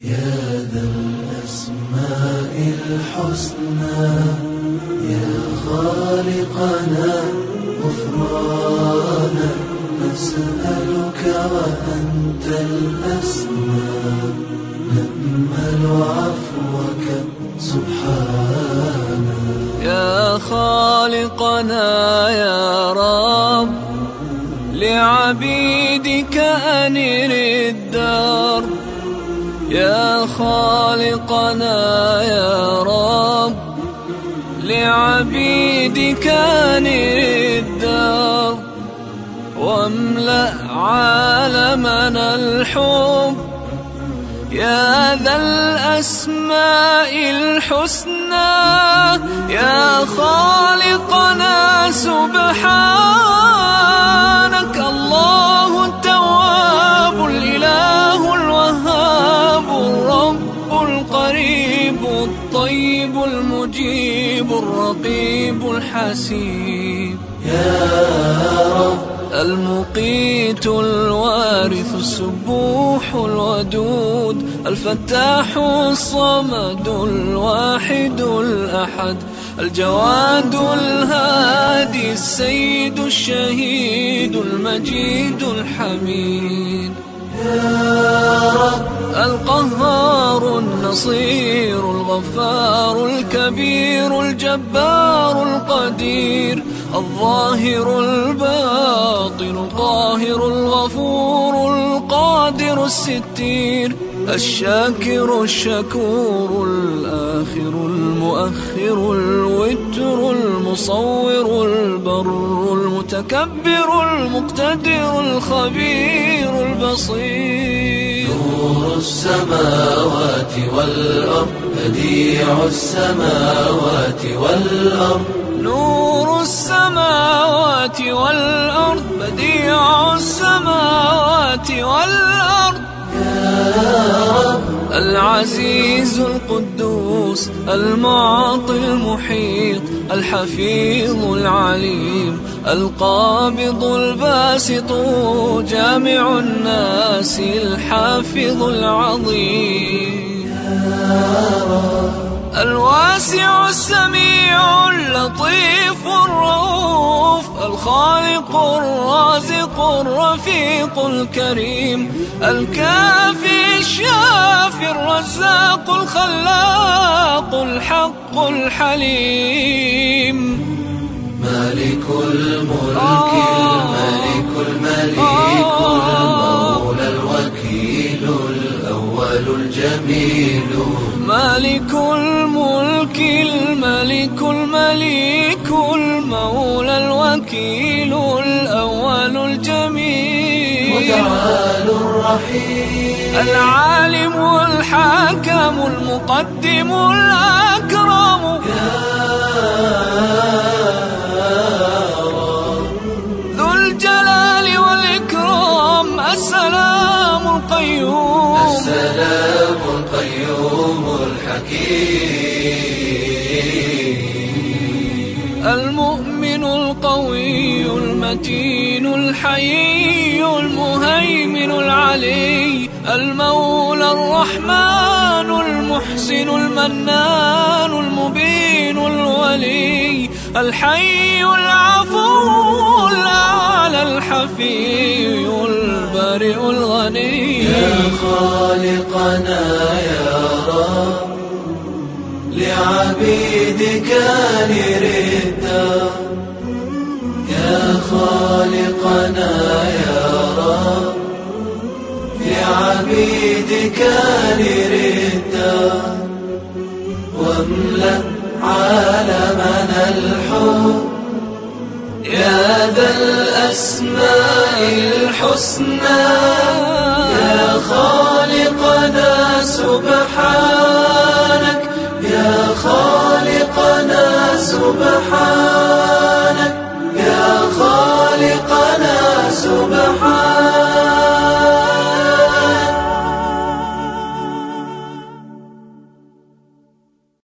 يا ذا الأسماء الحسنى يا خالقنا غفرانا نسألك وأنت الأسمى نأمل عفوك سبحانا. يا خالقنا يا رب لعبيدك أنر الدار. يا خالقنا يا رب لعبيدك الدار واملأ عالمنا الحب. يا ذا الأسماء الحسنى يا خالقنا سبحانك الطيب المجيب الرقيب الحسيب. يا رب. المقيت الوارث السبوح الودود. الفتاح الصمد الواحد الأحد. الجواد الهادي السيد الشهيد المجيد الحميد. القهار النصير الغفار الكبير الجبار القدير الظاهر الباطن القاهر الغفور القادر الستير الشاكر الشكور الآخر المؤخر الوتر المصور البر المتكبر المقتدر الخبير البصير نور السماوات والأرض بديع السماوات والأرض. نور السماوات والأرض بديع السماوات والأرض. العزيز القدوس المعطي المحيط الحفيظ العليم القابض الباسط جامع الناس الحافظ العظيم. الواسع السميع اللطيف الرؤوف الخالق الرازق الرفيق الكريم الكافي الشافي الرزاق الخلاق الحق الحليم. مالك الملك الملك المليك المولى الوكيل الأول الجميل. مالك الملك الملك المليك المولى الوكيل الأول الجميل. متعال الرحيم. العالم الحاكم المقدم الأكرم. ذو الجلال والإكرام. السلام القيوم. السلام القيوم الحكيم. المؤمن القوي المتين الحيي المهيمن العلي المولى الرحمن المحسن المنان المبين الولي الحي العفو الأعلى الحفي البارئ الغني يا خالقنا يا رب. لعبيدك نرد يا خالقنا يا رب. لعبيدك نرد واملأ عالمنا الحب. يا ذا الأسماء الحسنى. يا خالقنا سبحانك